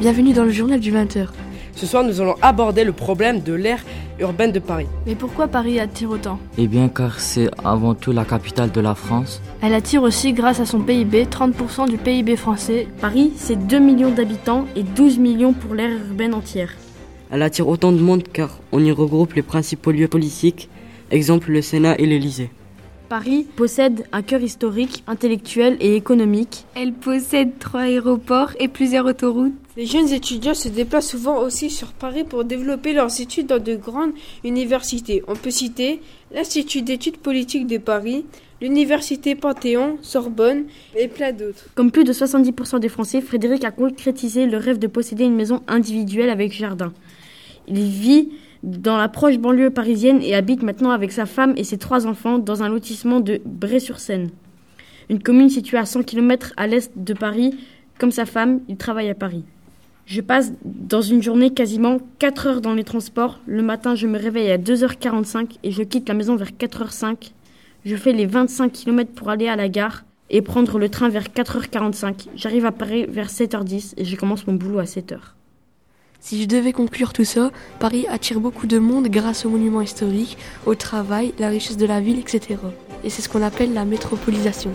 bienvenue dans le journal du 20h. Ce soir, nous allons aborder le problème de l'ère urbaine de Paris. Mais pourquoi Paris attire autant Eh bien car c'est avant tout la capitale de la France. Elle attire aussi grâce à son PIB, 30% du PIB français. Paris, c'est 2 millions d'habitants et 12 millions pour l'ère urbaine entière. Elle attire autant de monde car on y regroupe les principaux lieux politiques, exemple le Sénat et l'Élysée. Paris possède un cœur historique, intellectuel et économique. Elle possède trois aéroports et plusieurs autoroutes. Les jeunes étudiants se déplacent souvent aussi sur Paris pour développer leurs études dans de grandes universités. On peut citer l'Institut d'études politiques de Paris, l'Université Panthéon, Sorbonne et plein d'autres. Comme plus de 70% des Français, Frédéric a concrétisé le rêve de posséder une maison individuelle avec jardin. Il vit dans la proche banlieue parisienne et habite maintenant avec sa femme et ses trois enfants dans un lotissement de Bray-sur-Seine. Une commune située à 100 km à l'est de Paris. Comme sa femme, il travaille à Paris. Je passe dans une journée quasiment 4 heures dans les transports. Le matin, je me réveille à 2h45 et je quitte la maison vers 4h05. Je fais les 25 km pour aller à la gare et prendre le train vers 4h45. J'arrive à Paris vers 7h10 et je commence mon boulot à 7h. Si je devais conclure tout ça, Paris attire beaucoup de monde grâce aux monuments historiques, au travail, la richesse de la ville, etc. Et c'est ce qu'on appelle la métropolisation.